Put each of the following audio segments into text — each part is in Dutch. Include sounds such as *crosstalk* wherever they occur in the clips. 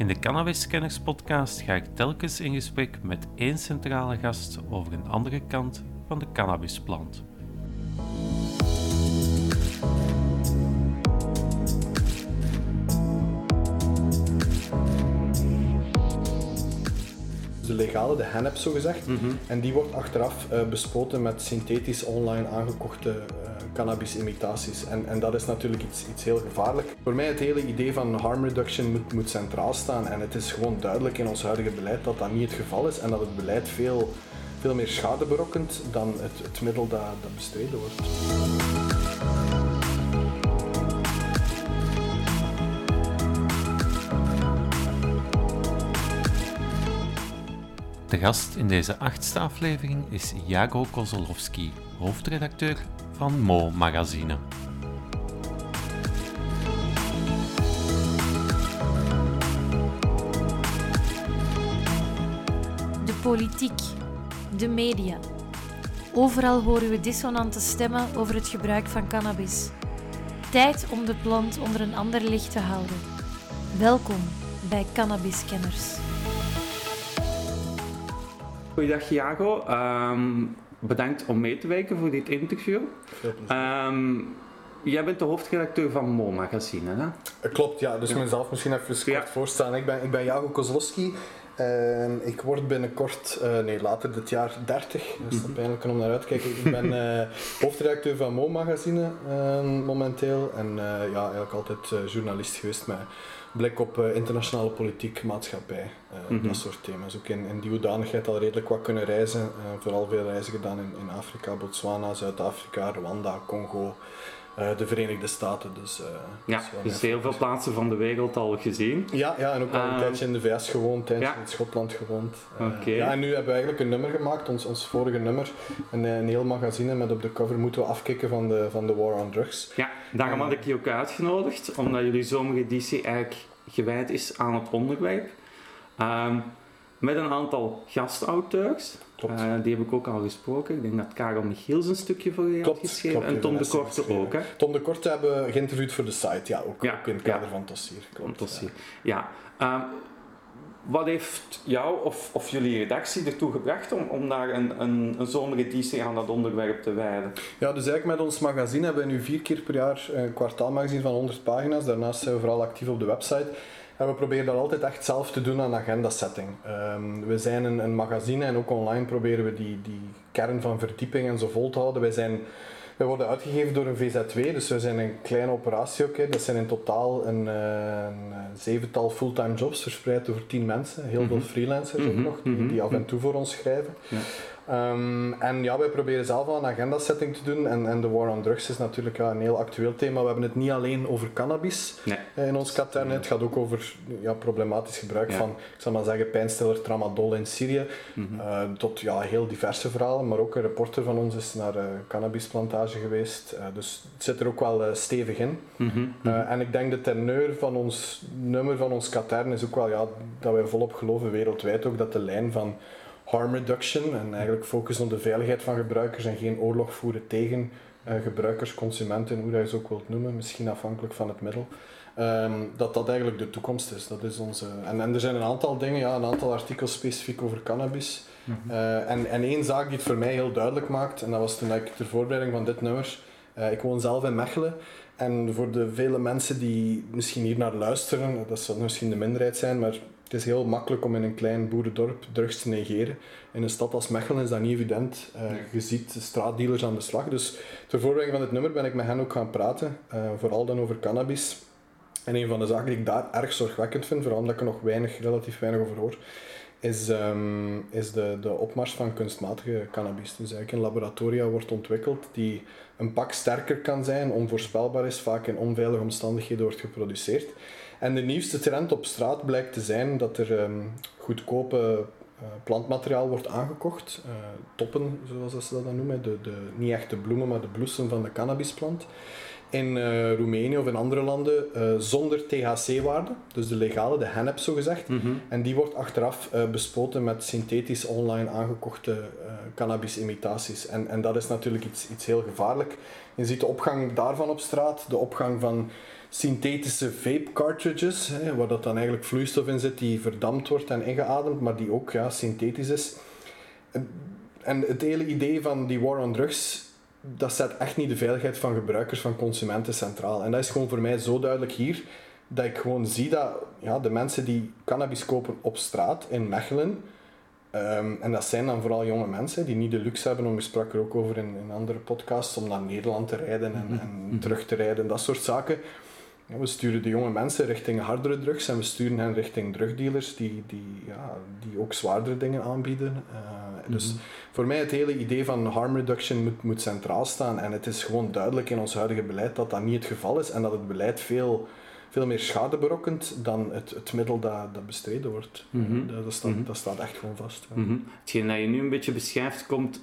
In de Cannabis Scanners podcast ga ik telkens in gesprek met één centrale gast over een andere kant van de cannabisplant. Legale, de hennep zo gezegd. En die wordt achteraf eh, bespoten met synthetisch online aangekochte uh, cannabis-imitaties. En, en dat is natuurlijk iets, iets heel gevaarlijk. Voor mij het hele idee van harm reduction moet, moet centraal staan. En het is gewoon duidelijk in ons huidige beleid dat dat niet het geval is. En dat het beleid veel, veel meer schade berokkent dan het, het middel dat, dat bestreden wordt. De gast in deze achtste aflevering is Jago Kozolowski, hoofdredacteur van Mo Magazine. De politiek, de media. Overal horen we dissonante stemmen over het gebruik van cannabis. Tijd om de plant onder een ander licht te houden. Welkom bij Cannabiskenners. Goeiedag Jago, um, bedankt om mee te werken voor dit interview. Um, jij bent de hoofdredacteur van Mo Magazine, hè? Uh, klopt, ja. Dus ja. mezelf misschien even kort ja. voorstellen. Ik ben, ik ben Jago Kozlowski. Uh, ik word binnenkort, uh, nee later dit jaar 30, dat is mm pijnlijk om naar uit te kijken. Ik ben uh, *laughs* hoofdredacteur van Mo Magazine momenteel en ja, eigenlijk altijd journalist geweest met blik op internationale politiek, maatschappij, mm -hmm. dat soort thema's. Ook in, in die hoedanigheid al redelijk wat kunnen reizen, vooral veel reizen gedaan in, in Afrika, Botswana, Zuid-Afrika, Rwanda, Congo. Uh, de Verenigde Staten. Dus, uh, ja, dus heel veel plaatsen van de wereld al gezien. Ja, ja en ook al een uh, tijdje in de VS gewoond, een tijdje ja. in Schotland gewoond. Okay. Ja, en nu hebben we eigenlijk een nummer gemaakt, ons, ons vorige nummer, een, een heel magazine met op de cover moeten we afkicken van de, van de War on Drugs. Ja, daarom had ik je ook uitgenodigd, omdat jullie zomereditie eigenlijk gewijd is aan het onderwerp. Um, met een aantal gastauteurs. Uh, die heb ik ook al gesproken. Ik denk dat Karel Michiels een stukje voor je had geschreven. Klopt, en Tom de Korte ook. Hè? Tom de Korte hebben we geïnterviewd voor de site, ja, ook, ja, ook in het kader ja. van Tossier. Klopt, Tossier. Ja. ja. Um, wat heeft jou of, of jullie redactie ertoe gebracht om, om daar een, een, een zomereditie aan dat onderwerp te wijden? Ja, dus eigenlijk met ons magazine hebben we nu vier keer per jaar een kwartaalmagazine van 100 pagina's. Daarnaast zijn we vooral actief op de website. En we proberen dat altijd echt zelf te doen aan agenda-setting. Um, we zijn een, een, magazine en ook online proberen we die, die kern van verdieping en zo vol te houden. Wij, zijn, wij worden uitgegeven door een VZW, dus we zijn een kleine operatie ook. Hè. Dat zijn in totaal een, een zevental fulltime jobs verspreid over tien mensen. Heel mm -hmm. veel freelancers ook mm -hmm. nog, die, die af en toe voor ons schrijven. Ja. Um, en ja, wij proberen zelf al een agenda-setting te doen. En, en de war on drugs is natuurlijk ja, een heel actueel thema. We hebben het niet alleen over cannabis nee. in ons katern. Het gaat ook over ja, problematisch gebruik ja. van, ik zal maar zeggen, pijnstiller tramadol in Syrië. Mm -hmm. uh, tot ja, heel diverse verhalen. Maar ook een reporter van ons is naar uh, cannabisplantage geweest. Uh, dus het zit er ook wel stevig in. Mm -hmm. en ik denk de teneur van ons nummer van ons katern is ook wel ja, dat wij volop geloven wereldwijd ook dat de lijn van harm reduction en eigenlijk focussen op de veiligheid van gebruikers en geen oorlog voeren tegen uh, gebruikers, consumenten, hoe dat je ze ook wilt noemen, misschien afhankelijk van het middel. Um, dat dat eigenlijk de toekomst is. Dat is onze... en, en er zijn een aantal dingen, ja, een aantal artikels specifiek over cannabis. Mm -hmm. uh, en, en één zaak die het voor mij heel duidelijk maakt, en dat was toen ik ter voorbereiding van dit nummer, uh, ik woon zelf in Mechelen. En voor de vele mensen die misschien hier naar luisteren, dat zal misschien de minderheid zijn, maar het is heel makkelijk om in een klein boerendorp drugs te negeren. In een stad als Mechelen is dat niet evident. Uh, je ziet straatdealers aan de slag. Dus ter voorbereiding van dit nummer ben ik met hen ook gaan praten. Uh, vooral dan over cannabis. En een van de zaken die ik daar erg zorgwekkend vind, vooral omdat ik er nog weinig, relatief weinig over hoor, is, um, is de, de opmars van kunstmatige cannabis. Dus eigenlijk in laboratoria wordt ontwikkeld die een pak sterker kan zijn, onvoorspelbaar is, vaak in onveilige omstandigheden wordt geproduceerd. En de nieuwste trend op straat blijkt te zijn dat er um, goedkope uh, plantmateriaal wordt aangekocht. Uh, toppen, zoals ze dat dan noemen. De, de, niet echt de bloemen, maar de bloesem van de cannabisplant. In uh, Roemenië of in andere landen zonder THC-waarde. Dus de legale, de hennep zo gezegd. Mm -hmm. En die wordt achteraf bespoten met synthetisch online aangekochte cannabis-imitaties. En, en dat is natuurlijk iets, iets heel gevaarlijk. Je ziet de opgang daarvan op straat, de opgang van synthetische vape cartridges, hè, waar dat dan eigenlijk vloeistof in zit die verdampt wordt en ingeademd, maar die ook ja, synthetisch is. En, het hele idee van die war on drugs, dat zet echt niet de veiligheid van gebruikers, van consumenten centraal. En dat is gewoon voor mij zo duidelijk hier, dat ik gewoon zie dat ja, de mensen die cannabis kopen op straat in Mechelen, ehm, en dat zijn dan vooral jonge mensen die niet de luxe hebben, om, we sprak er ook over in, in andere podcasts, om naar Nederland te rijden en, en terug te rijden, dat soort zaken. We sturen de jonge mensen richting hardere drugs en we sturen hen richting drugdealers die, die, ja, die ook zwaardere dingen aanbieden. Uh, Dus voor mij het hele idee van harm reduction moet, moet centraal staan en het is gewoon duidelijk in ons huidige beleid dat dat niet het geval is en dat het beleid veel, veel meer schade berokkent dan het, het middel dat, dat bestreden wordt. Mhm. dat, dat, staat, Mhm. dat staat echt gewoon vast. Mhm. Hetgeen dat je nu een beetje beschrijft, komt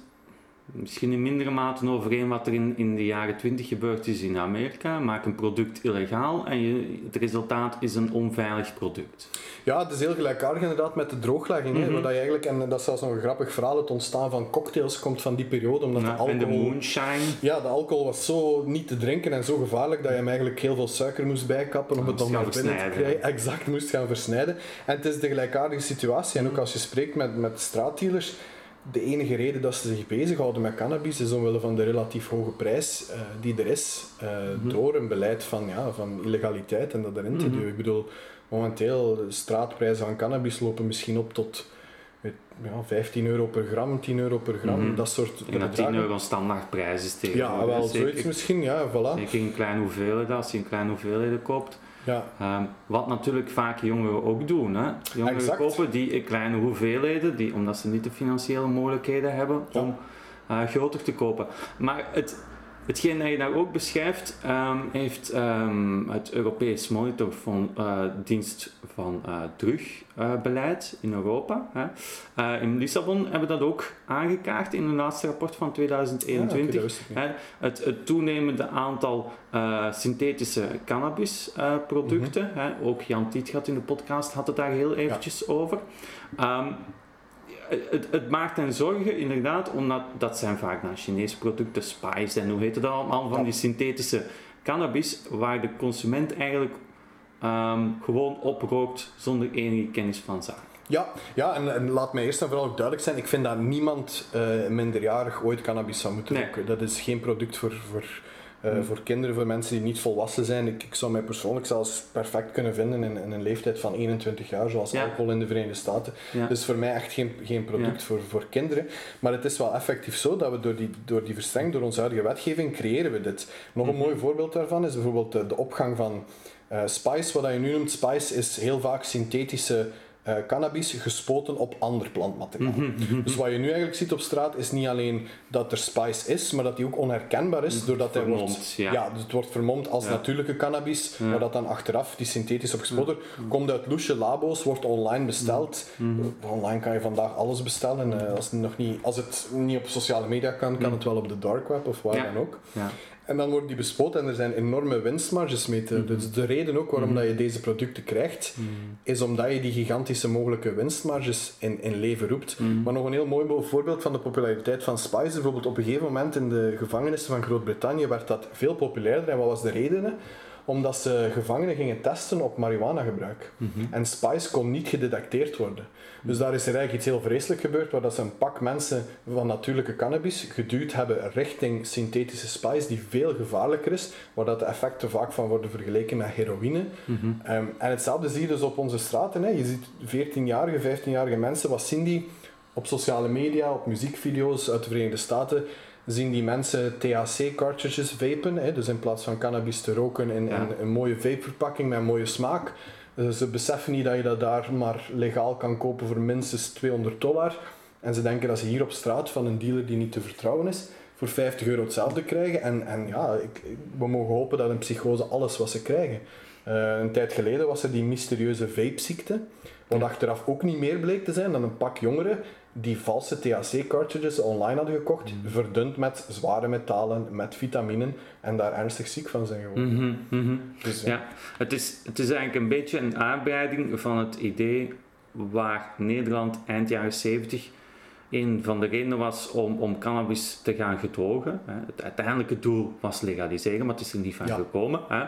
misschien in mindere mate overeen wat er in, in de jaren 20 gebeurd is in Amerika. Maak een product illegaal en je, het resultaat is een onveilig product. Ja, het is heel gelijkaardig inderdaad met de drooglegging. waar dat je eigenlijk, en dat is zelfs nog een grappig verhaal, het ontstaan van cocktails komt van die periode, omdat de Ja, en de alcohol... moonshine. Ja, de alcohol was zo niet te drinken en zo gevaarlijk dat je hem eigenlijk heel veel suiker moest bijkappen om het moest naar binnen te krijgen. *laughs* Exact, moest gaan versnijden. En het is de gelijkaardige situatie. En ook als je spreekt met, met straatdealers, de enige reden dat ze zich bezighouden met cannabis is omwille van de relatief hoge prijs eh, die er is, eh, Mhm. door een beleid van, ja, van illegaliteit en dat erin te Mhm. duwen. Ik bedoel, momenteel, de straatprijzen van cannabis lopen misschien op tot weet, ja, 15 euro per gram, 10 euro per gram, Mhm. dat soort En dat 10 bedragen. euro standaardprijs is tegenwoordig. Ja, wel zoiets misschien, ja, voilà. Zeker in kleine hoeveelheden, als je in kleine hoeveelheden koopt. Ja, Ehm, wat natuurlijk vaak jongeren ook doen. Hè? Jongeren Exact. kopen die in kleine hoeveelheden, die, omdat ze niet de financiële mogelijkheden hebben Ja. om eh, groter te kopen. Maar het, hetgeen dat je daar ook beschrijft, ehm, heeft ehm, het Europees Monitordienst van eh Drugbeleid in Europa. Hè? Eh, in Lissabon hebben dat ook aangekaart in hun laatste rapport van Ja, 2021. oké, dat wist ik niet. Hè, het, het toenemende aantal eh, synthetische cannabisproducten, Mhm. ook Jan Tietgat in de podcast had het daar heel eventjes over. Ehm, het, het maakt hen zorgen inderdaad, omdat dat zijn vaak dan Chinese producten, spice en hoe heet het allemaal, van die synthetische cannabis, waar de consument eigenlijk ehm, gewoon oprookt zonder enige kennis van zaken. Ja, ja en, en laat mij eerst en vooral ook duidelijk zijn, ik vind dat niemand eh, minderjarig ooit cannabis zou moeten Nee. roken. Dat is geen product voor, voor, eh, voor kinderen, voor mensen die niet volwassen zijn. Ik, ik zou mij persoonlijk zelfs perfect kunnen vinden in, in een leeftijd van 21 jaar, zoals Ja. alcohol in de Verenigde Staten. Ja. Dus voor mij echt geen, geen product voor, voor kinderen. Maar het is wel effectief zo dat we door die, door die verstrenging, door onze huidige wetgeving, creëren we dit. Nog een Mhm. mooi voorbeeld daarvan is bijvoorbeeld de, de opgang van eh, spice. Wat je nu noemt spice is heel vaak synthetische eh, cannabis gespoten op ander plantmateriaal. Mhm, Dus wat je nu eigenlijk ziet op straat is niet alleen dat er spice is, maar dat die ook onherkenbaar is doordat hij wordt... Ja. dus het wordt vermomd als Ja. natuurlijke cannabis, Ja. maar dat dan achteraf, die synthetisch opgespoten, komt uit loesje labo's, wordt online besteld. Mhm. Online kan je vandaag alles bestellen. Eh, als, het nog niet, als het niet op sociale media kan, kan het wel op de dark web of waar dan ook. En dan worden die bespoten en er zijn enorme winstmarges mee te. Dus de reden ook waarom dat je deze producten krijgt, is omdat je die gigantische mogelijke winstmarges in, in leven roept. Maar nog een heel mooi voorbeeld van de populariteit van Spice. Bijvoorbeeld op een gegeven moment in de gevangenissen van Groot-Brittannië werd dat veel populairder. En wat was de reden? Omdat ze gevangenen gingen testen op marihuana-gebruik. En Spice kon niet gedetecteerd worden. Dus daar is er eigenlijk iets heel vreselijk gebeurd, waar dat ze een pak mensen van natuurlijke cannabis geduwd hebben richting synthetische spice, die veel gevaarlijker is, waar dat de effecten vaak van worden vergeleken met heroïne. Ehm, en hetzelfde zie je dus op onze straten. Hè. Je ziet 14-jarige, 15-jarige mensen, wat zien die op sociale media, op muziekvideo's uit de Verenigde Staten? Zien die mensen THC-cartridges vapen, hè, dus in plaats van cannabis te roken in, Ja. in een mooie vapeverpakking met een mooie smaak. Eh, Ze beseffen niet dat je dat daar maar legaal kan kopen voor minstens 200 dollar. En ze denken dat ze hier op straat van een dealer die niet te vertrouwen is, voor 50 euro hetzelfde krijgen. En, en ja, ik- we mogen hopen dat een psychose alles wat ze krijgen. Eh, een tijd geleden was er die mysterieuze vapeziekte, wat achteraf ook niet meer bleek te zijn dan een pak jongeren die valse THC-cartridges online hadden gekocht, verdund met zware metalen, met vitaminen en daar ernstig ziek van zijn geworden. Mhm, mhm. Dus, ja. Ja, het is, het is eigenlijk een beetje een uitbreiding van het idee waar Nederland eind jaren 70 een van de redenen was om, om cannabis te gaan gedrogen. Hè. Het uiteindelijke doel was legaliseren, maar het is er niet van Ja. gekomen. Hè.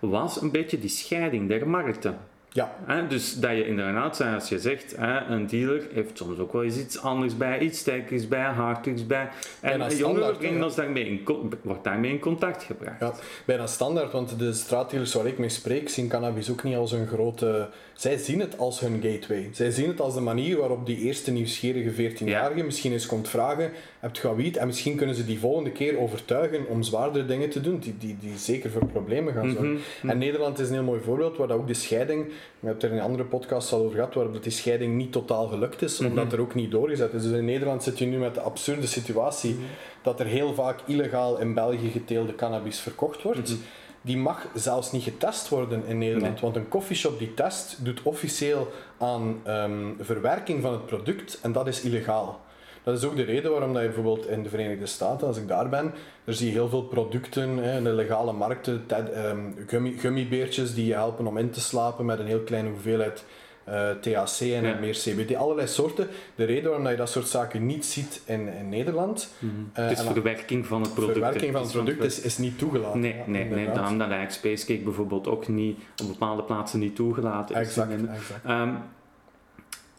Was een beetje die scheiding der markten. Ja. dus dat je inderdaad, zoals je zegt, een dealer heeft soms ook wel eens iets anders bij, iets sterkers bij, harders bij. En jongeren brengen ons daarmee in, wordt daarmee in contact gebracht. Ja, bijna standaard, want de straatdealers waar ik mee spreek zien cannabis ook niet als een grote... Zij zien het als hun gateway. Zij zien het als de manier waarop die eerste nieuwsgierige 14-jarige misschien eens komt vragen, heb je wiet? En misschien kunnen ze die volgende keer overtuigen om zwaardere dingen te doen, die, die, die zeker voor problemen gaan zorgen. Mhm, mhm. En Nederland is een heel mooi voorbeeld waar dat ook de scheiding we hebben het er in een andere podcast al over gehad, waar die scheiding niet totaal gelukt is, omdat mhm. er ook niet doorgezet is. Dus in Nederland zit je nu met de absurde situatie dat er heel vaak illegaal in België geteelde cannabis verkocht wordt. Die mag zelfs niet getest worden in Nederland, want een coffeeshop die test doet officieel aan um, verwerking van het product en dat is illegaal. Dat is ook de reden waarom dat je bijvoorbeeld in de Verenigde Staten, als ik daar ben, er zie je heel veel producten hè, in de legale markten, um, gummi, gummibeertjes die je helpen om in te slapen met een heel kleine hoeveelheid uh, eh, THC en meer CBD, allerlei soorten. De reden waarom je dat soort zaken niet ziet in, in Nederland. Mm -hmm. uh, dus verwerking van het product. Verwerking van het product is, is niet toegelaten. Nee, nee, nee daarom dat eigenlijk Spacecake bijvoorbeeld ook niet op bepaalde plaatsen niet toegelaten is. Exact, exact. Um,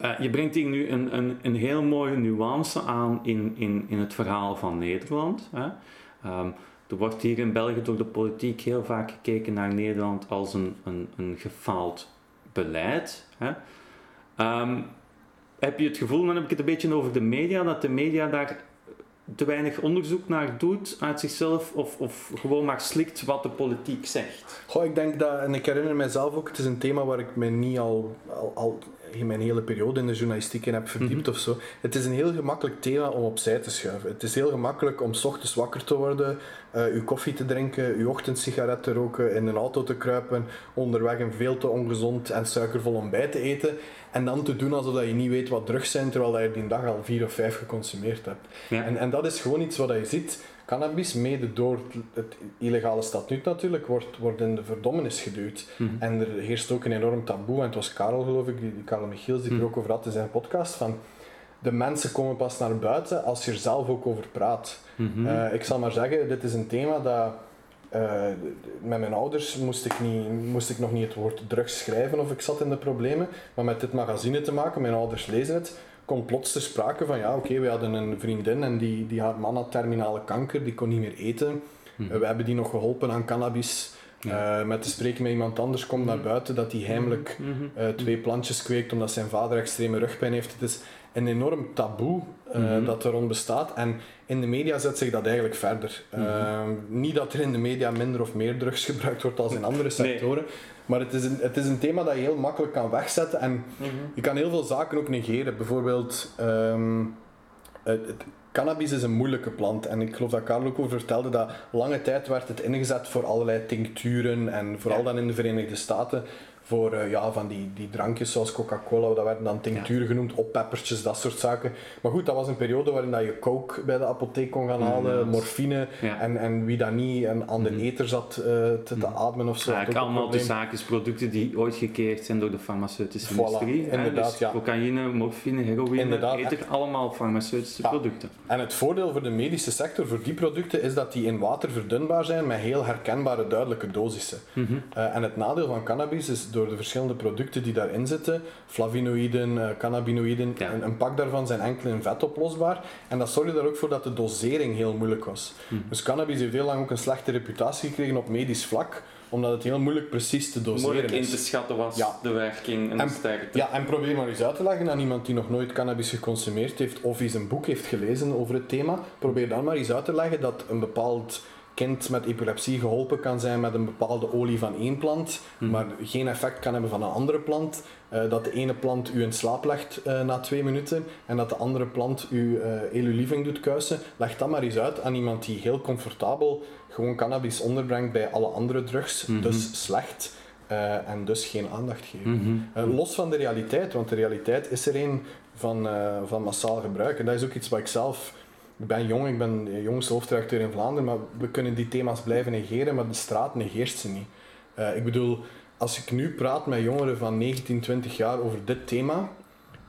uh, je brengt hier nu een, een, een heel mooie nuance aan in, in, in het verhaal van Nederland. Hè? Um, er wordt hier in België door de politiek heel vaak gekeken naar Nederland als een, een, een gefaald beleid. Hè? Um, heb je het gevoel, dan heb ik het een beetje over de media, dat de media daar te weinig onderzoek naar doet uit zichzelf of, of gewoon maar slikt wat de politiek zegt? Goh, ik denk dat, en ik herinner mijzelf ook, het is een thema waar ik me niet al, al, al in mijn hele periode in de journalistiek in heb verdiept mm of zo. Het is een heel gemakkelijk thema om opzij te schuiven. Het is heel gemakkelijk om s ochtends wakker te worden, uh, uw koffie te drinken, uw ochtendsigaret te roken, in een auto te kruipen, onderweg een veel te ongezond en suikervol ontbijt te eten en dan te doen alsof je niet weet wat drugs zijn, terwijl je die dag al vier of vijf geconsumeerd hebt. En, en dat is gewoon iets wat je ziet cannabis, mede door het illegale statuut natuurlijk, wordt, wordt in de verdommenis geduwd. Mhm. En er heerst ook een enorm taboe, en het was Karel geloof ik, die, die Karel Michiels, die er mhm. ook over had in zijn podcast, van de mensen komen pas naar buiten als je er zelf ook over praat. Mhm. Eh, ik zal maar zeggen, dit is een thema dat... Uh, met mijn ouders moest ik, niet, moest ik nog niet het woord drugs schrijven of ik zat in de problemen, maar met dit magazine te maken, mijn ouders lezen het, komt plots te sprake van ja, oké, we hadden een vriendin en die, die haar man had terminale kanker, die kon niet meer eten. Mhm. we hebben die nog geholpen aan cannabis. Eh, met te spreken met iemand anders komt naar mhm. buiten dat hij heimelijk mhm. uh, twee plantjes kweekt omdat zijn vader extreme rugpijn heeft. Het is een enorm taboe uh, dat er rond bestaat en in de media zet zich dat eigenlijk verder. niet dat er in de media minder of meer drugs *laughs* gebruikt wordt als in andere sectoren, maar het is, een, het is een thema dat je heel makkelijk kan wegzetten en mhm. je kan heel veel zaken ook negeren. Bijvoorbeeld, ehm, het, cannabis is een moeilijke plant en ik geloof dat Carlo ook over vertelde dat lange tijd werd het ingezet voor allerlei tincturen en vooral dan in de Verenigde Staten voor uh, ja, van die, die drankjes zoals Coca-Cola, dat werden dan tincturen ja. genoemd, oppeppertjes, dat soort zaken. Maar goed, dat was een periode waarin dat je coke bij de apotheek kon gaan halen, morfine en, en wie dat niet en aan de mm. eter zat uh, te, te, mm. ademen of zo. Eigenlijk allemaal de zaken, producten die ooit gekeerd zijn door de farmaceutische industrie. Inderdaad, dus ja. Cocaïne, morfine, heroïne, inderdaad, eter, allemaal farmaceutische producten. En het voordeel voor de medische sector, voor die producten, is dat die in water verdunbaar zijn met heel herkenbare, duidelijke dosissen. Mm -hmm. uh, en het nadeel van cannabis is door de verschillende producten die daarin zitten, flavinoïden, uh, cannabinoïden, een, een, pak daarvan zijn enkel in vet oplosbaar. En dat zorgde er ook voor dat de dosering heel moeilijk was. Hmm. Dus cannabis heeft heel lang ook een slechte reputatie gekregen op medisch vlak, omdat het heel moeilijk precies te doseren moeilijk in te schatten was, ja. de werking en, en de sterkte. Ja, en probeer maar eens uit te leggen aan iemand die nog nooit cannabis geconsumeerd heeft of eens een boek heeft gelezen over het thema. Probeer dan maar eens uit te leggen dat een bepaald kind met epilepsie geholpen kan zijn met een bepaalde olie van één plant, hmm. maar geen effect kan hebben van een andere plant. Uh, dat de ene plant u in slaap legt uh, na twee minuten en dat de andere plant u uh, doet kuisen. Leg dat maar eens uit aan iemand die heel comfortabel gewoon cannabis onderbrengt bij alle andere drugs, hmm. dus slecht. en dus geen aandacht geven. Hmm. los van de realiteit, want de realiteit is er een van, van massaal gebruik. En dat is ook iets wat ik zelf ik ben jong, ik ben de jongste hoofdredacteur in Vlaanderen, maar we kunnen die thema's blijven negeren, maar de straat negeert ze niet. Uh, ik bedoel, als ik nu praat met jongeren van 19, 20 jaar over dit thema,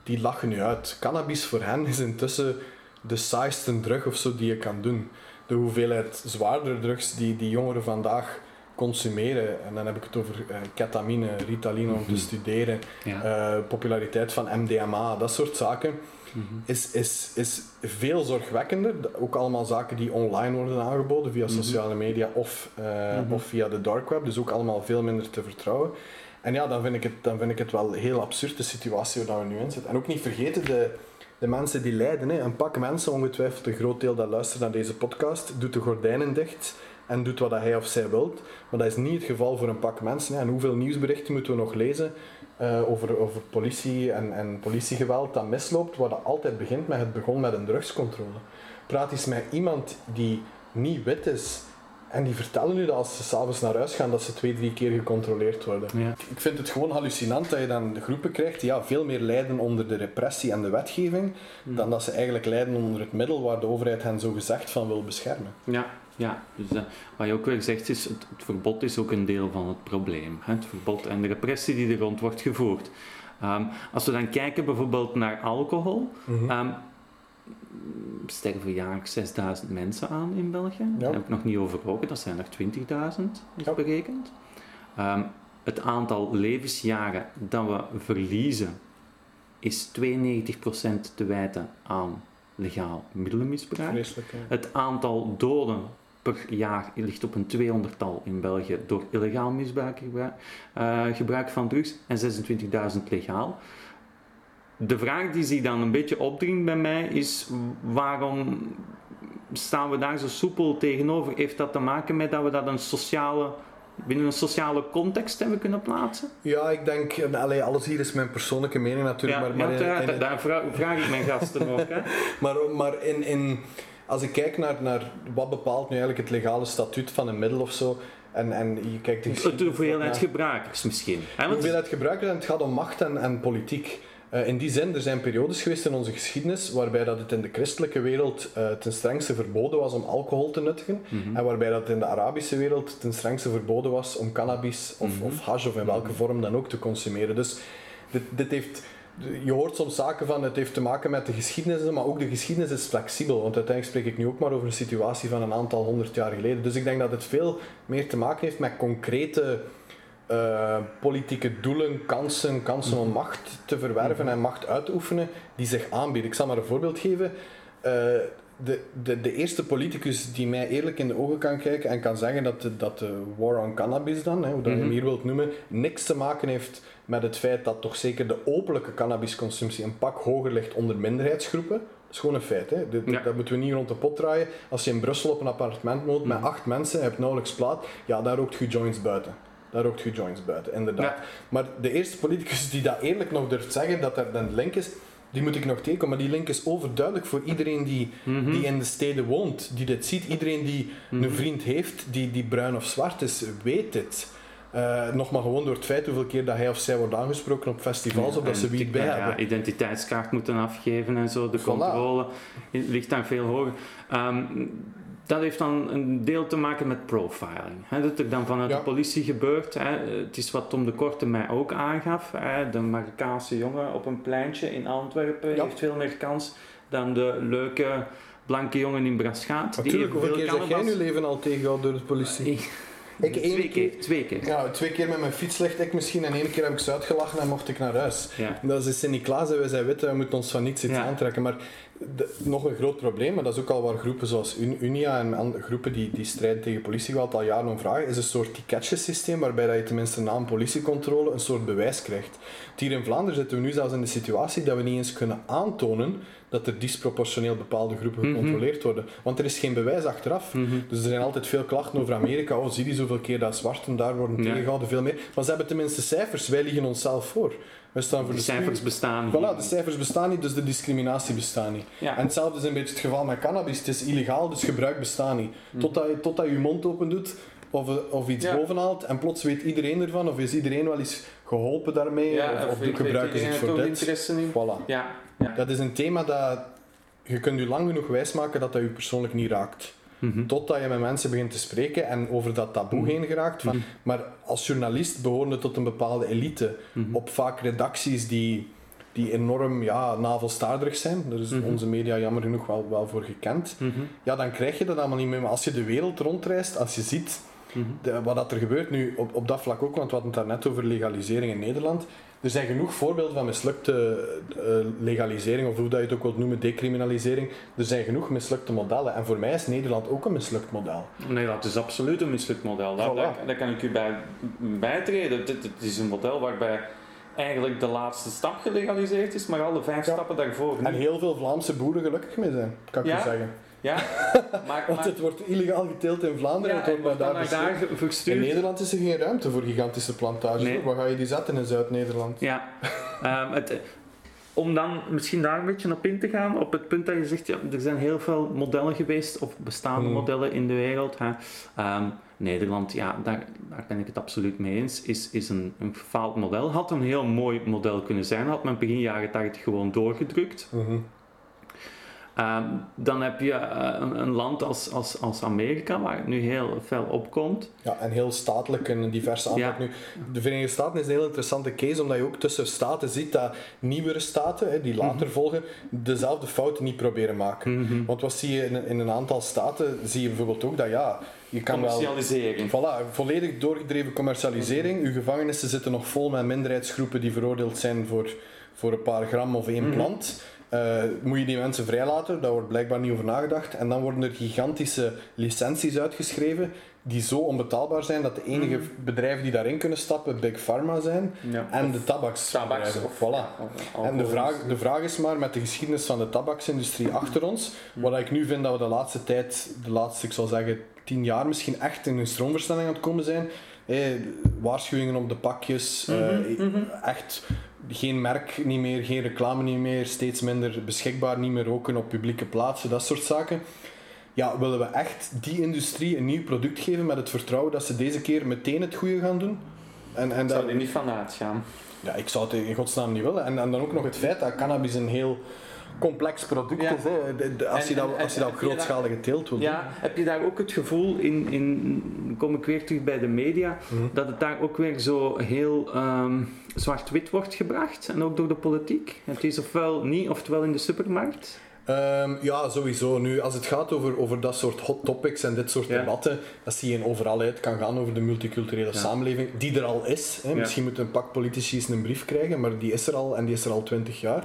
die lachen nu uit. Cannabis voor hen is intussen de saaiste drug of zo die je kan doen. De hoeveelheid zwaardere drugs die die jongeren vandaag consumeren, en dan heb ik het over uh, ketamine, ritaline om te Mhm. studeren, Ja. eh, populariteit van MDMA, dat soort zaken, Mhm. is, is, is veel zorgwekkender. Ook allemaal zaken die online worden aangeboden via Mhm. sociale media of, eh, of via de dark web, dus ook allemaal veel minder te vertrouwen. En ja, dan vind ik het, dan vind ik het wel een heel absurd de situatie waar we nu in zitten. En ook niet vergeten de, de mensen die lijden. Hè. Een pak mensen, ongetwijfeld een groot deel dat luistert naar deze podcast, doet de gordijnen dicht en doet wat hij of zij wilt. Maar dat is niet het geval voor een pak mensen. En hoeveel nieuwsberichten moeten we nog lezen eh, over, over politie en, en politiegeweld dat misloopt, waar dat altijd begint met het begon met een drugscontrole. Praat eens met iemand die niet wit is en die vertellen nu dat als ze s'avonds naar huis gaan, dat ze twee, drie keer gecontroleerd worden. Ja. Ik vind het gewoon hallucinant dat je dan de groepen krijgt die ja, veel meer lijden onder de repressie en de wetgeving, Mhm. dan dat ze eigenlijk lijden onder het middel waar de overheid hen zo gezegd van wil beschermen. Ja, ja. Dus, eh, wat je ook weer zegt is, het, het verbod is ook een deel van het probleem. Hè? Het verbod en de repressie die er rond wordt gevoerd. Ehm, als we dan kijken bijvoorbeeld naar alcohol, ehm, sterven jaarlijks 6000 mensen aan in België. Ja. Daar heb ik nog niet over dat zijn er 20.000, is Ja. berekend. Ehm, het aantal levensjaren dat we verliezen is 92% te wijten aan legaal middelenmisbruik. Het aantal doden per jaar ligt op een 200-tal in België door illegaal misbruik, gebruik, eh, gebruik van drugs en 26.000 legaal. De vraag die zich dan een beetje opdringt bij mij is waarom staan we daar zo soepel tegenover? Heeft dat te maken met dat we dat een sociale, binnen een sociale context hebben kunnen plaatsen? Ja, ik denk, en, allee, alles hier is mijn persoonlijke mening natuurlijk, ja, maar, maar, in- in- daar vraag, vraag ik mijn gasten ook. Hè? *laughs* maar, maar in, in, als ik kijk naar, naar wat bepaalt nu eigenlijk het legale statuut van een middel of zo, en, en je kijkt de De hoeveelheid gebruikers misschien. De hoeveelheid gebruikers en het gaat om macht en, en politiek. Eh, in die zin, er zijn periodes geweest in onze geschiedenis waarbij dat het in de christelijke wereld eh, ten strengste verboden was om alcohol te nuttigen Mhm. en waarbij dat in de Arabische wereld ten strengste verboden was om cannabis of, Mhm. of hash of in welke vorm dan ook te consumeren. Dus dit, dit heeft... Je hoort soms zaken van het heeft te maken met de geschiedenis, maar ook de geschiedenis is flexibel. Want uiteindelijk spreek ik nu ook maar over een situatie van een aantal honderd jaar geleden. Dus ik denk dat het veel meer te maken heeft met concrete eh, politieke doelen, kansen, kansen om macht te verwerven en macht uit te oefenen die zich aanbieden. Ik zal maar een voorbeeld geven. Eh, de, de, de eerste politicus die mij eerlijk in de ogen kan kijken en kan zeggen dat de, dat de war on cannabis dan, hè, hoe dat je hem Mhm. hier wilt noemen, niks te maken heeft met het feit dat toch zeker de openlijke cannabisconsumptie een pak hoger ligt onder minderheidsgroepen. Dat is gewoon een feit. Hè. Dat, Ja. dat moeten we niet rond de pot draaien. Als je in Brussel op een appartement woont met Mhm. acht mensen, je hebt nauwelijks plaat, ja, daar rookt je joints buiten. Daar rookt je joints buiten, inderdaad. Ja. Maar de eerste politicus die dat eerlijk nog durft zeggen, dat er een link is, die moet ik nog tegenkomen. Maar die link is overduidelijk voor iedereen die, Mhm. die in de steden woont, die dit ziet. Iedereen die Mhm. een vriend heeft die, die bruin of zwart is, weet dit. Eh, nog maar gewoon door het feit hoeveel keer dat hij of zij wordt aangesproken op festivals, of dat ze wie bij ja, hebben. identiteitskaart moeten afgeven en zo. De Voilà. controle ligt daar veel hoger. Ehm, dat heeft dan een deel te maken met profiling. Hè, dat er dan vanuit Ja. de politie gebeurt. Hè. Het is wat Tom de Korte mij ook aangaf. Hè. De Marokkaanse jongen op een pleintje in Antwerpen Ja. heeft veel meer kans dan de leuke blanke jongen in Braschaat. die Natuurlijk, hoeveel keer zeg jij nu leven al tegengehouden door de politie? Ik één twee keer. keer. Twee keer. Ja, twee keer met mijn fiets ligt ik misschien en één keer heb ik ze uitgelachen en mocht ik naar huis. Ja. Dat is Sint-Niklaas en wij zijn wit we moeten ons van niets iets Ja. aantrekken. Maar de- nog een groot probleem, maar dat is ook al waar groepen zoals Un- Unia en andere groepen die, die strijden tegen politiegeweld al jaren om vragen, is een soort ticketjesysteem waarbij dat je tenminste na een politiecontrole een soort bewijs krijgt. Hier in Vlaanderen zitten we nu zelfs in de situatie dat we niet eens kunnen aantonen dat er disproportioneel bepaalde groepen Mhm. gecontroleerd worden. Want er is geen bewijs achteraf. Mhm. Dus er zijn altijd veel klachten over Amerika. Oh, zie die zoveel keer dat zwarten daar worden Ja. tegengehouden, veel meer. Maar ze hebben tenminste cijfers. Wij liegen onszelf voor. Wij staan voor De de cijfers bestaan niet. Voilà, de cijfers bestaan niet, dus de discriminatie bestaat niet. Ja. En hetzelfde is een beetje het geval met cannabis. Het is illegaal, dus gebruik bestaat niet. Mhm. Totdat, je, totdat je je mond open doet of, eh, of iets Ja. bovenhaalt en plots weet iedereen ervan of is iedereen wel eens geholpen daarmee Ja, of, of ze weet het voor dit. interesse in. Voilà. Ja, ja. Dat is een thema dat je kunt je lang genoeg wijsmaken dat dat je persoonlijk niet raakt. Mhm. Totdat je met mensen begint te spreken en over dat taboe Mhm. heen geraakt. Van, Mhm. maar als journalist behorende tot een bepaalde elite, op vaak redacties die, die enorm ja, navelstaarderig zijn, daar is onze media jammer genoeg wel, wel voor gekend, ja, dan krijg je dat allemaal niet meer. Maar als je de wereld rondreist, als je ziet de, wat dat er gebeurt nu op, op dat vlak ook, want we hadden het daarnet over legalisering in Nederland. Er zijn genoeg voorbeelden van mislukte uh, legalisering, of hoe dat je het ook wilt noemen, decriminalisering. Er zijn genoeg mislukte modellen. En voor mij is Nederland ook een mislukt model. Nederland is absoluut een mislukt model. Daar, Voilà. daar, kan ik u bij bijtreden. Het, is een model waarbij eigenlijk de laatste stap gelegaliseerd is, maar alle vijf Ja. stappen daarvoor En niet. heel veel Vlaamse boeren gelukkig mee zijn, kan ik Ja? je zeggen. Ja, *laughs* maar, Want maar het wordt illegaal geteeld in Vlaanderen, ja, en wordt dan daar verstuurd. daar verstuurd. In Nederland is er geen ruimte voor gigantische plantages. Nee. Waar ga je die zetten in Zuid-Nederland? Ja, *laughs* ehm, het, om dan misschien daar een beetje op in te gaan, op het punt dat je zegt, ja, er zijn heel veel modellen geweest, of bestaande Hmm. modellen in de wereld. Hè. Ehm, Nederland, ja, daar, daar ben ik het absoluut mee eens, is, is een, een gefaald model. Had een heel mooi model kunnen zijn, had men begin jaren 80 gewoon doorgedrukt. Mhm. Ehm, dan heb je eh, een, een land als, als, als Amerika, waar het nu heel fel opkomt. Ja, en heel statelijk en een diverse aanpak. Ja. Nu, de Verenigde Staten is een heel interessante case, omdat je ook tussen staten ziet dat nieuwere staten, hè, die later Mhm. volgen, dezelfde fouten niet proberen maken. Want wat zie je in, in een aantal staten, zie je bijvoorbeeld ook dat ja, je kan wel... Commercialisering. Voilà, volledig doorgedreven commercialisering. Uw gevangenissen zitten nog vol met minderheidsgroepen die veroordeeld zijn voor, voor een paar gram of één Mhm. plant. Eh, moet je die mensen vrijlaten? Daar wordt blijkbaar niet over nagedacht. En dan worden er gigantische licenties uitgeschreven die zo onbetaalbaar zijn dat de enige Mhm. bedrijven die daarin kunnen stappen Big Pharma zijn Ja. en de tabaksbedrijven. Tabaks of Voilà. ja, of En de vraag, de vraag is maar, met de geschiedenis van de tabaksindustrie achter ons, wat ik nu vind dat we de laatste tijd, de laatste, ik zal zeggen, tien jaar misschien echt in een stroomversnelling aan het komen zijn. Eh, waarschuwingen op de pakjes, eh, echt geen merk niet meer, geen reclame niet meer, steeds minder beschikbaar, niet meer roken op publieke plaatsen, dat soort zaken. Ja, willen we echt die industrie een nieuw product geven met het vertrouwen dat ze deze keer meteen het goede gaan doen? En, en zou er niet van uitgaan. ja, ik zou het in godsnaam niet willen. En, en dan ook nog het feit dat cannabis een heel complex product Ja. is. Hè. Als, En- je dat, als je dat op grootschalige teelt wil Ja, heb je daar ook het gevoel in, in kom ik weer terug bij de media, Mhm. dat het daar ook weer zo heel ehm, zwart-wit wordt gebracht en ook door de politiek? Het is ofwel niet, oftewel in de supermarkt. Ehm, ja, sowieso. Nu, als het gaat over, over dat soort hot topics en dit soort Ja. debatten, dat zie je overal uit. Het kan gaan over de multiculturele Ja. samenleving, die er al is. Ja. Misschien moeten een pak politici eens een brief krijgen, maar die is er al en die is er al twintig jaar.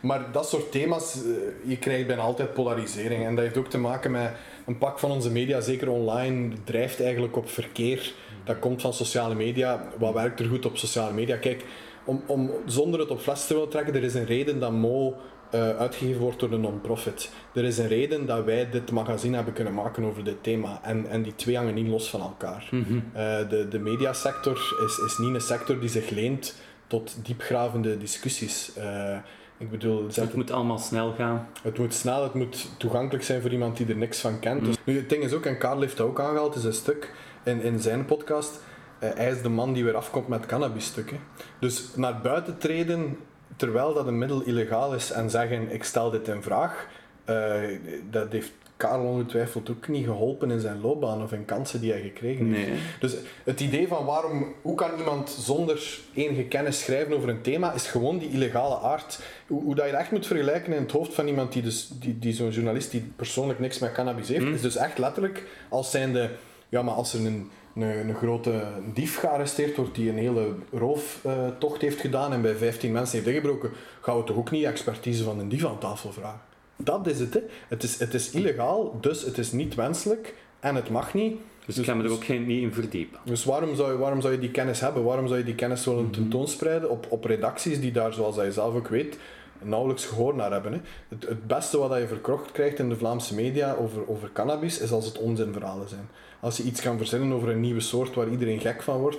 Maar dat soort thema's, eh, je krijgt bijna altijd polarisering. En dat heeft ook te maken met een pak van onze media, zeker online, drijft eigenlijk op verkeer. Dat komt van sociale media. Wat werkt er goed op sociale media? Kijk, om, om, zonder het op fles te willen trekken, er is een reden dat Mo uitgegeven wordt door een non-profit. Er is een reden dat wij dit magazine hebben kunnen maken over dit thema. En, en die twee hangen niet los van elkaar. Eh, de, de mediasector is, is niet een sector die zich leent tot diepgravende discussies. Eh, ik bedoel, Het moet allemaal snel gaan. het moet snel, het moet toegankelijk zijn voor iemand die er niks van kent. Dus, nu, het ding is ook, en Karel heeft dat ook aangehaald, is een stuk in, in zijn podcast. eh, hij is de man die weer afkomt met cannabisstukken. Dus naar buiten treden terwijl dat een middel illegaal is en zeggen: Ik stel dit in vraag, eh, dat heeft Karel ongetwijfeld ook niet geholpen in zijn loopbaan of in kansen die hij gekregen heeft. Nee. Dus het idee van waarom, hoe kan iemand zonder enige kennis schrijven over een thema, is gewoon die illegale aard. Hoe, hoe dat je dat echt moet vergelijken in het hoofd van iemand die, dus, die, die zo'n journalist die persoonlijk niks met cannabis heeft, is dus echt letterlijk als zijnde, ja maar als er een, een, een grote dief gearresteerd wordt die een hele rooftocht heeft gedaan en bij 15 mensen heeft ingebroken, gaan we toch ook niet expertise van een dief aan tafel vragen. Dat is het, hè. Het is, het is illegaal, dus het is niet wenselijk en het mag niet. Dus ik ga me er ook geen, niet in verdiepen. Dus waarom zou, je, waarom zou je die kennis hebben? Waarom zou je die kennis willen tentoonspreiden op, op redacties die daar, zoals je zelf ook weet, nauwelijks gehoor naar hebben? Hè? Het, het beste wat je verkocht krijgt in de Vlaamse media over, over cannabis is als het onzinverhalen zijn. Als je iets kan verzinnen over een nieuwe soort waar iedereen gek van wordt,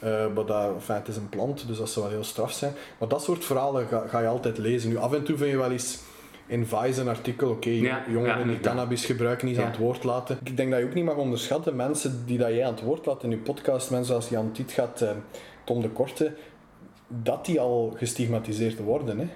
eh, maar dat, enfin, het is een plant, dus dat zou wel heel straf zijn. Maar dat soort verhalen ga, ga je altijd lezen. Nu, af en toe vind je wel eens in Vice een artikel, oké, Ja, jongeren ja, die cannabis gebruiken, niet Ja. aan het woord laten. Ik denk dat je ook niet mag onderschatten, mensen die dat jij aan het woord laat in je podcast, mensen als Jan Tiet gaat, eh, Tom de Korte, dat die al gestigmatiseerd worden. Hè?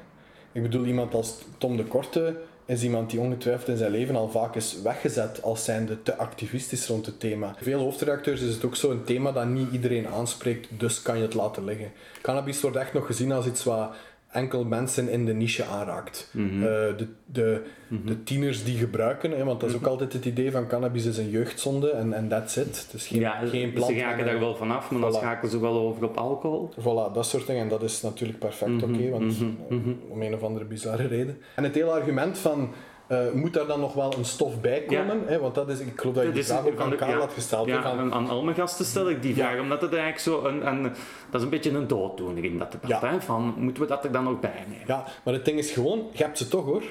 Ik bedoel, iemand als Tom de Korte is iemand die ongetwijfeld in zijn leven al vaak is weggezet als zijnde te activistisch rond het thema. Veel hoofdredacteurs is het ook zo een thema dat niet iedereen aanspreekt, dus kan je het laten liggen. Cannabis wordt echt nog gezien als iets wat enkel mensen in de niche aanraakt. Mhm. Eh, de, de, de tieners die gebruiken, hè, want dat is ook Mhm. altijd het idee van cannabis is een jeugdzonde en en that's it. Het is geen, ja, geen plant. ze raken daar wel vanaf, maar dan Voilà. schakelen ze wel over op alcohol. Voilà, dat soort dingen. En dat is natuurlijk perfect Mhm, oké, want mhm, eh, mhm. om een of andere bizarre reden. En het hele argument van, eh, moet daar dan nog wel een stof bij komen? Hè? Want dat is, ik geloof dat je die vraag ook aan Karel ja. had gesteld. Ja, van, aan, aan al mijn gasten stel ik die vraag, omdat het eigenlijk zo een, een, dat is een beetje een dooddoener in dat debat. Hè? Van, moeten we dat er dan ook bij nemen? ja, maar het ding is gewoon, je hebt ze toch hoor.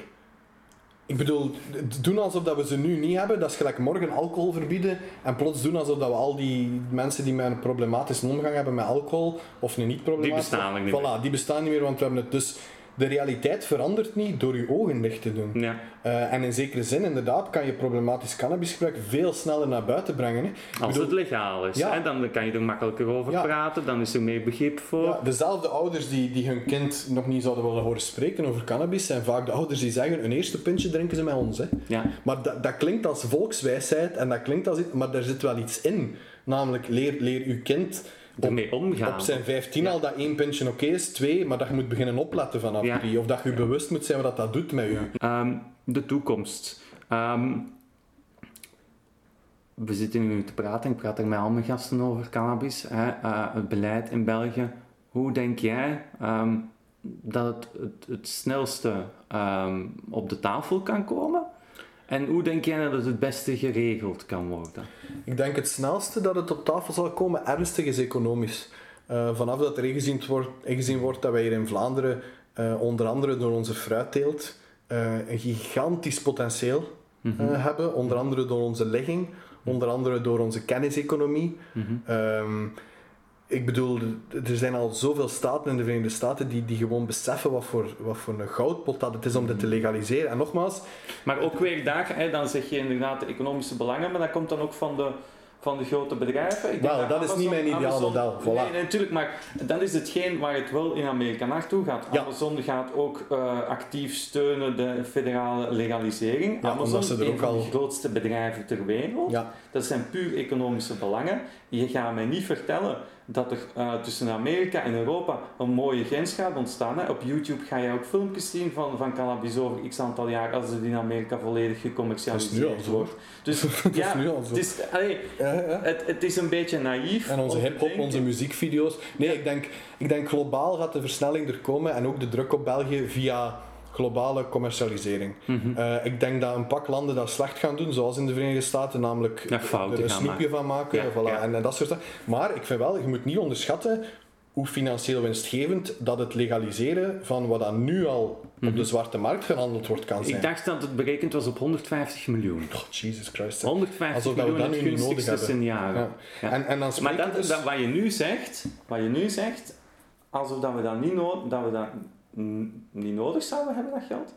Ik bedoel, doen alsof dat we ze nu niet hebben, dat is gelijk morgen alcohol verbieden en plots doen alsof dat we al die mensen die met een problematische omgang hebben met alcohol, of een niet problematische... Die bestaan niet Voilà, die bestaan niet meer, want we hebben het dus... De realiteit verandert niet door je ogen dicht te doen. Ja. Eh, en in zekere zin, inderdaad, kan je problematisch cannabisgebruik veel sneller naar buiten brengen. Hè. Als bedoel, het legaal is, Ja. hè? dan kan je er makkelijker over Ja. praten, dan is er meer begrip voor. ja, dezelfde ouders die, die hun kind nog niet zouden willen horen spreken over cannabis, zijn vaak de ouders die zeggen, een eerste puntje drinken ze met ons. Hè. Ja. Maar dat, dat klinkt als volkswijsheid en dat klinkt als maar daar zit wel iets in. Namelijk, leer, leer uw kind Ermee omgaan. op zijn 15 al dat één puntje oké is, twee, maar dat je moet beginnen opletten vanaf Ja. drie. Of dat je bewust moet zijn wat dat doet met je. Ehm, de toekomst. Ehm, we zitten nu te praten, ik praat er met al mijn gasten over cannabis, hè, eh, het beleid in België. Hoe denk jij ehm, dat het, het, het snelste op de tafel kan komen? En hoe denk jij dat het het beste geregeld kan worden? Ik denk het snelste dat het op tafel zal komen ernstig is economisch. Eh, vanaf dat er ingezien wordt, ingezien wordt dat wij hier in Vlaanderen, eh, onder andere door onze fruitteelt, eh, een gigantisch potentieel eh, hebben. Onder andere door onze ligging, onder andere door onze kenniseconomie. Ehm, ik bedoel, er zijn al zoveel staten in de Verenigde Staten die, die gewoon beseffen wat voor, wat voor een goudpot dat het is om dit te legaliseren. En nogmaals, Maar ook weer daar, hè, dan zeg je inderdaad de economische belangen, maar dat komt dan ook van de, van de grote bedrijven. Ik denk dat is niet mijn ideaal model, voilà. Nee, nee, natuurlijk, maar dat is hetgeen waar het wel in Amerika naartoe gaat. Ja. Amazon gaat ook eh, actief steunen de federale legalisering. Ja, Amazon, ze er een van al- de grootste bedrijven ter wereld. ja, Dat zijn puur economische belangen. Je gaat mij niet vertellen dat er eh, tussen Amerika en Europa een mooie grens gaat ontstaan. Hè. Op YouTube ga je ook filmpjes zien van, van cannabis over x aantal jaar als het in Amerika volledig gecommercialiseerd wordt. Dus dat ja, is nu al zo. het *laughs* is, allee, Ja, ja. het, het is een beetje naïef. En onze hip-hop, onze muziekvideo's. Nee, ik denk, ik denk globaal gaat de versnelling er komen en ook de druk op België via globale commercialisering. Mhm. Eh, ik denk dat een pak landen dat slecht gaan doen, zoals in de Verenigde Staten, namelijk Ja, er een snoepje van maken Ja, voilà, ja. En, en dat soort dingen. Maar ik vind wel, je moet niet onderschatten hoe financieel winstgevend dat het legaliseren van wat dan nu al op de zwarte markt gehandeld wordt kan zijn. Mhm. Ik dacht dat het berekend was op 150 miljoen. Oh, Jesus Christ. 150 Alsof dat we miljoen dat nu nodig gunstigste hebben. signalen. Ja. Ja. En, en dan Maar dat, dus- dat, wat je nu zegt, wat je nu zegt, alsof dat we dat niet, no dat we dat niet nodig zouden hebben, dat geld.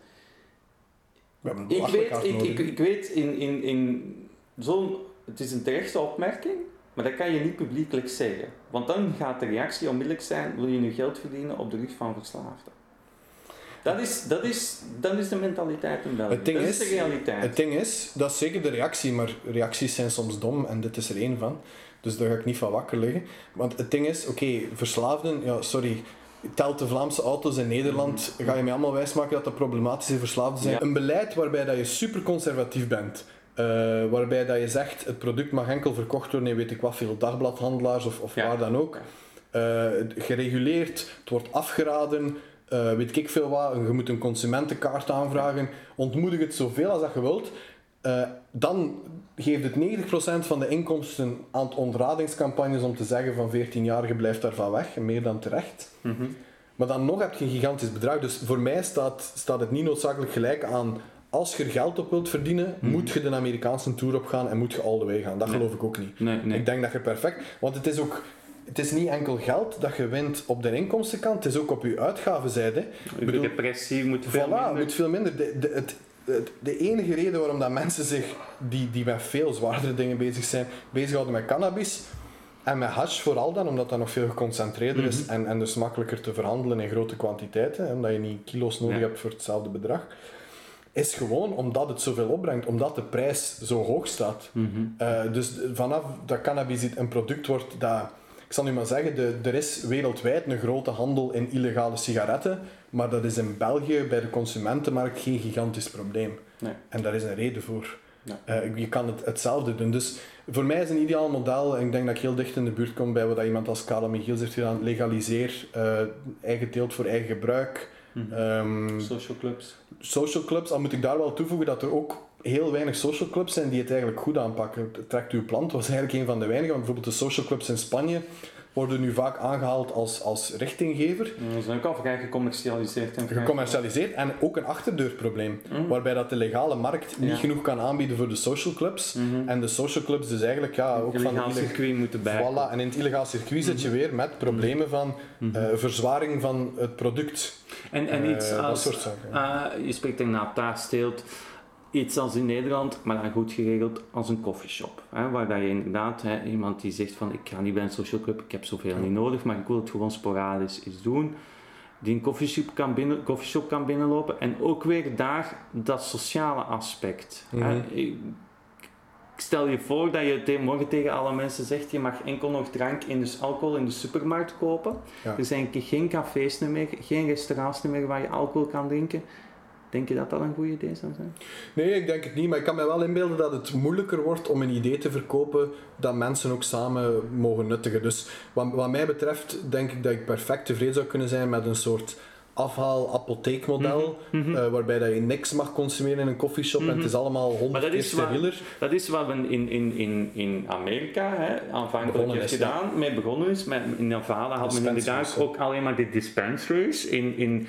we hebben Ik weet, ik, ik, ik weet in, in, in zo'n, het is een terechte opmerking, maar dat kan je niet publiekelijk zeggen. Want dan gaat de reactie onmiddellijk zijn, wil je nu geld verdienen op de rug van verslaafden. Dat is, dat is, dat is de mentaliteit in België. Het ding dat is- is de realiteit. Het ding is, dat is zeker de reactie, maar reacties zijn soms dom en dit is er één van. Dus daar ga ik niet van wakker liggen. Want het ding is, oké, verslaafden, ja, sorry. Telt de Vlaamse auto's in Nederland, ga je mij allemaal wijsmaken dat dat problematische verslaafden zijn. Ja. Een beleid waarbij dat je super conservatief bent. eh, waarbij dat je zegt, het product mag enkel verkocht worden in weet ik wat veel dagbladhandelaars of, of Ja. waar dan ook. Eh, gereguleerd, het wordt afgeraden, eh, weet ik veel wat, je moet een consumentenkaart aanvragen. Ontmoedig het zoveel als dat je wilt. Dan geeft het 90% van de inkomsten aan het ontradingscampagnes om te zeggen van 14-jarige blijft daarvan weg, en meer dan terecht. Mhm. Maar dan nog heb je een gigantisch bedrag. Dus voor mij staat, staat het niet noodzakelijk gelijk aan. Als je er geld op wilt verdienen, moet je de Amerikaanse tour op gaan en moet je all the way gaan. Dat Nee. geloof ik ook niet. Nee, nee. Ik denk dat je perfect. Want het is ook. Het is niet enkel geld dat je wint op de inkomstenkant, het is ook op je uitgavenzijde. De bedoel- depressie moet veel Voilà, minder. moet veel minder. De, de, het- de enige reden waarom dat mensen zich, die, die met veel zwaardere dingen bezig zijn, bezighouden met cannabis en met hash vooral dan, omdat dat nog veel geconcentreerder is Mhm. en, en dus makkelijker te verhandelen in grote kwantiteiten, hè, omdat je niet kilo's nodig Ja. hebt voor hetzelfde bedrag, is gewoon omdat het zoveel opbrengt, omdat de prijs zo hoog staat. Mhm. Eh, dus vanaf dat cannabis een product wordt dat ik zal nu maar zeggen, de, er is wereldwijd een grote handel in illegale sigaretten, maar dat is in België bij de consumentenmarkt geen gigantisch probleem. Nee. En daar is een reden voor. Ja. Eh, je kan het, hetzelfde doen. Dus voor mij is een ideaal model, en ik denk dat ik heel dicht in de buurt kom bij wat iemand als Karel Michiels heeft gedaan, legaliseer eh, eigen teelt voor eigen gebruik. Mhm. Ehm, Social clubs. social clubs, al moet ik daar wel toevoegen dat er ook heel weinig social clubs zijn die het eigenlijk goed aanpakken. Trekt uw plant was eigenlijk een van de weinigen, want bijvoorbeeld de social clubs in Spanje worden nu vaak aangehaald als, als richtinggever. Ja, Ze zijn ook al vrij gecommercialiseerd. En Gecommercialiseerd en ook een achterdeurprobleem, Mhm. waarbij dat de legale markt niet Ja. genoeg kan aanbieden voor de social clubs. Mhm. En de social clubs dus eigenlijk ja, ook van illeg- circuit moeten bij. Voilà, en in het illegaal circuit zit je weer met problemen van Mhm. eh, verzwaring van het product. En, en iets Eh, dat als, soort zaken. eh, je spreekt inderdaad daar steelt, iets als in Nederland, maar dan goed geregeld als een coffeeshop. Hè, waar dat je inderdaad, hè, iemand die zegt van ik ga niet bij een social club, ik heb zoveel niet nodig, maar ik wil het gewoon sporadisch eens doen. Die een coffeeshop kan, binnen, coffeeshop kan binnenlopen en ook weer daar dat sociale aspect. hè. Ik, ik stel je voor dat je morgen tegen alle mensen zegt je mag enkel nog drank in dus alcohol in de supermarkt kopen. Ja. Er zijn geen cafés meer, geen restaurants meer waar je alcohol kan drinken. Denk je dat dat een goed idee zou zijn? Nee, ik denk het niet, maar ik kan me wel inbeelden dat het moeilijker wordt om een idee te verkopen dat mensen ook samen mogen nuttigen. Dus wat, wat mij betreft denk ik dat ik perfect tevreden zou kunnen zijn met een soort afhaal-apotheekmodel, Mhm. eh, waarbij dat je niks mag consumeren in een koffieshop en Mhm. het is allemaal Maar honderd dat keer is waar- sterieler. Dat is wat we in, in, in, in Amerika hè, aanvankelijk heeft is, ja. gedaan, mee begonnen is. Met, in Nevada had men inderdaad ook alleen maar de dispensaries, in, in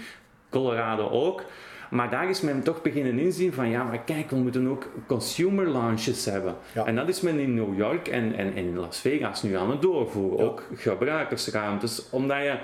Colorado ook. Maar daar is men toch beginnen inzien van ja, maar kijk, we moeten ook consumer launches hebben. Ja. En dat is men in New York en, en, en in Las Vegas nu aan het doorvoeren. Ja. Ook gebruikersruimtes, omdat je...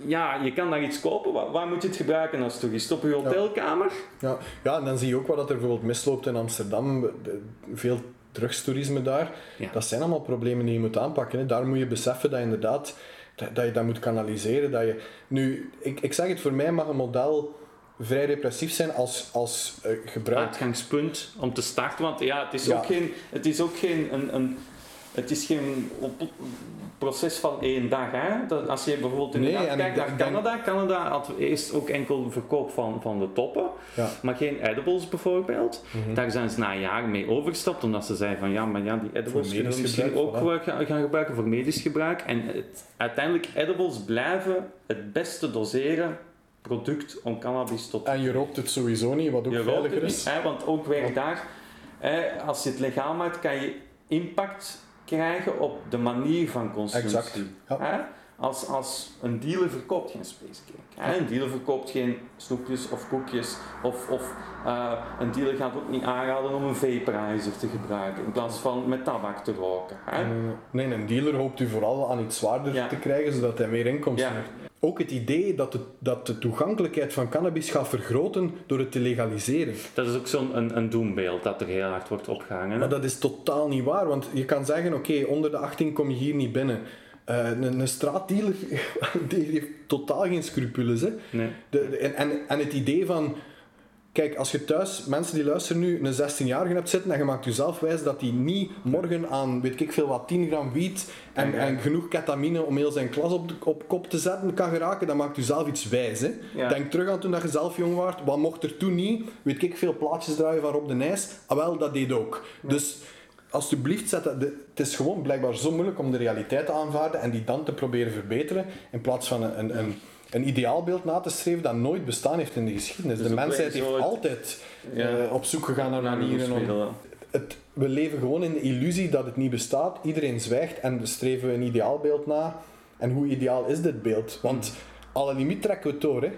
Ja, je kan daar iets kopen. Waar, waar moet je het gebruiken als toch is het op je hotelkamer? Ja. ja, en dan zie je ook wat dat er bijvoorbeeld misloopt in Amsterdam. De- veel drugstoerisme daar. Ja. Dat zijn allemaal problemen die je moet aanpakken. Hè. Daar moet je beseffen dat je inderdaad dat, dat je dat moet kanaliseren. Dat je, nu, ik, ik zeg het, voor mij mag een model vrij repressief zijn als, als gebruik. uitgangspunt om te starten. Want ja, het is Ja. ook geen, het is ook geen, een, een, het is geen op- proces van één dag. Hè? Dat, als je bijvoorbeeld Nee, inderdaad en kijkt naar Canada, Canada had eerst ook enkel verkoop van, van de toppen, Ja. maar geen edibles bijvoorbeeld. Mhm. Daar zijn ze na jaren mee overgestapt, omdat ze zeiden van ja, maar ja, die edibles kunnen we misschien gebruik, ook voilà. wel gaan, gaan gebruiken voor medisch gebruik. En het, uiteindelijk, edibles blijven het beste doseren product om cannabis tot En je rookt het sowieso niet, wat ook je veiliger is. niet, hè, want ook weer daar, hè, als je het legaal maakt, kan je impact krijgen op de manier van consumptie. Exact, ja. Hè? Als, als een dealer verkoopt geen spacecake. Hè? Een dealer verkoopt geen snoepjes of koekjes. Of, of eh, een dealer gaat ook niet aanraden om een vaporizer te gebruiken in plaats van met tabak te roken. Hè? Nee, een dealer hoopt u vooral aan iets zwaarder Ja. te krijgen, zodat hij meer inkomsten Ja. heeft. Ook het idee dat de, dat de toegankelijkheid van cannabis gaat vergroten door het te legaliseren. Dat is ook zo'n een, een doembeeld dat er heel hard wordt opgehangen. Maar dat is totaal niet waar, want je kan zeggen, oké, onder de 18 kom je hier niet binnen. Eh, een, een straatdealer *laughs* die heeft totaal geen scrupules. Hè. Nee. De, de- en, en, en het idee van, kijk, als je thuis, mensen die luisteren nu, een 16-jarige hebt zitten en je maakt jezelf wijs dat hij niet morgen aan, weet ik veel wat, 10 gram wiet en, Ja. en genoeg ketamine om heel zijn klas op, de- op kop te zetten kan geraken, dan maakt u zelf iets wijs. Hè. Ja. Denk terug aan toen dat je zelf jong was, wat mocht er toen niet? Weet ik veel plaatjes draaien van Rob de Nijs? Ah wel, dat deed ook. Dus alsjeblieft, zet dat, de- het is gewoon blijkbaar zo moeilijk om de realiteit te aanvaarden en die dan te proberen verbeteren, in plaats van een, een, een, een ideaalbeeld na te streven dat nooit bestaan heeft in de geschiedenis. Dus de ook mensheid heeft het- altijd Ja. eh, op zoek gegaan naar manieren om... Het, we leven gewoon in de illusie dat het niet bestaat. Iedereen zwijgt en we streven een ideaalbeeld na. En hoe ideaal is dit beeld? Want la limiet trekken we door. Hè?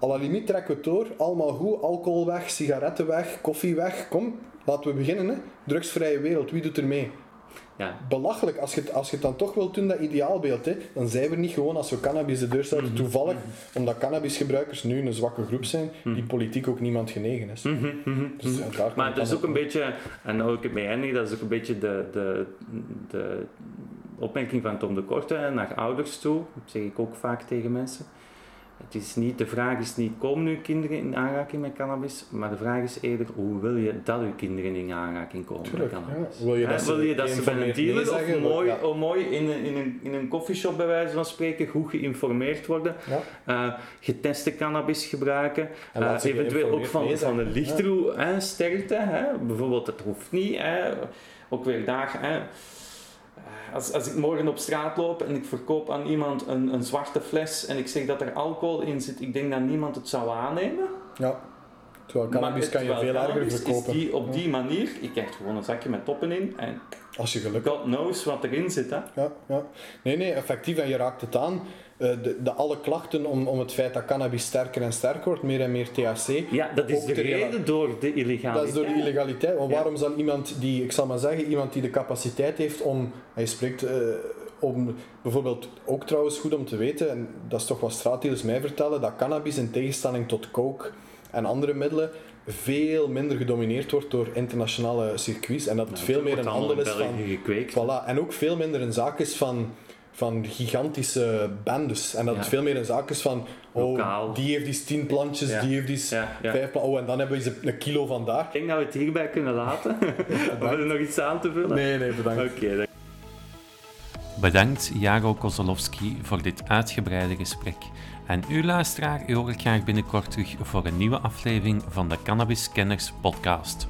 La limiet trekken we door. Allemaal goed. Alcohol weg, sigaretten weg, koffie weg. Kom, laten we beginnen. Hè? Drugsvrije wereld, wie doet er mee? Ja. Belachelijk, als je, het, als je het dan toch wilt doen, dat ideaalbeeld, hè, dan zijn we niet gewoon als we cannabis de deur sluiten, toevallig, omdat cannabisgebruikers nu een zwakke groep zijn, die politiek ook niemand genegen is. Mhm, mhm, Dus, mhm. Maar dat is ook een beetje, en ook het mee eindigen, dat is ook een beetje de, de, de opmerking van Tom de Korte naar ouders toe. Dat zeg ik ook vaak tegen mensen. Het is niet, de vraag is niet, komen uw kinderen in aanraking met cannabis? Maar de vraag is eerder, hoe wil je dat uw kinderen in aanraking komen Tuurlijk, met cannabis? ja. Wil je dat ze wil je dat één ze van een dealer of mooi, Ja. mooi in, een, in, een, in een coffeeshop bij wijze van spreken goed geïnformeerd worden? Ja. eh, geteste cannabis gebruiken, eh, eventueel ook van, van de lichtroe sterkte. Hè. Bijvoorbeeld, het hoeft niet. Hè. Ook weer daar. Hè. Als, als ik morgen op straat loop en ik verkoop aan iemand een, een zwarte fles en ik zeg dat er alcohol in zit, ik denk dat niemand het zou aannemen. Ja. Terwijl cannabis kan je veel erger verkopen. Is die, op Ja. die manier, je krijgt gewoon een zakje met toppen in en Als je geluk. God knows wat erin zit. Hè. Ja, ja. Nee, nee, effectief. En je raakt het aan. Eh, de, de alle klachten om, om het feit dat cannabis sterker en sterker wordt, meer en meer THC. Ja, dat is de reden door de illegaliteit. Dat is door de illegaliteit. Want Ja. waarom zal iemand die, ik zal maar zeggen, iemand die de capaciteit heeft om, hij spreekt eh, om, bijvoorbeeld ook trouwens goed om te weten, en dat is toch wat straatdealers mij vertellen, dat cannabis in tegenstelling tot coke en andere middelen veel minder gedomineerd wordt door internationale circuits en dat het veel meer een handel is van gekweekt. Voilà. En ook veel minder een zaak is van, van gigantische bendes. En dat Ja. het veel meer een zaak is van, oh, Lokaal. die heeft die 10 plantjes, Ja. die heeft die Ja, ja. vijf plantjes. Oh, en dan hebben we eens een kilo van daar. Ik denk dat we het hierbij kunnen laten. *laughs* Hebben we er nog iets aan te vullen? Nee, nee, bedankt. Oké, dan- Bedankt Jago Kozolowski voor dit uitgebreide gesprek. En u luisteraar hoor ik graag binnenkort terug voor een nieuwe aflevering van de Cannabis Kenners podcast.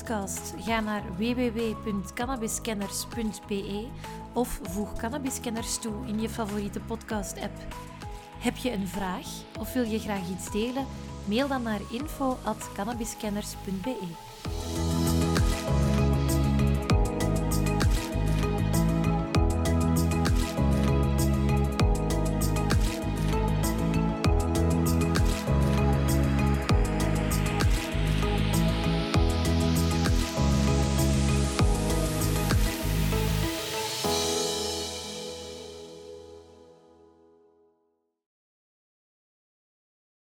Podcasts ga naar www.cannabiskenners.be of voeg Cannabiskenners toe in je favoriete podcast-app. Heb je een vraag of wil je graag iets delen? Mail dan naar info.cannabiskenners.be.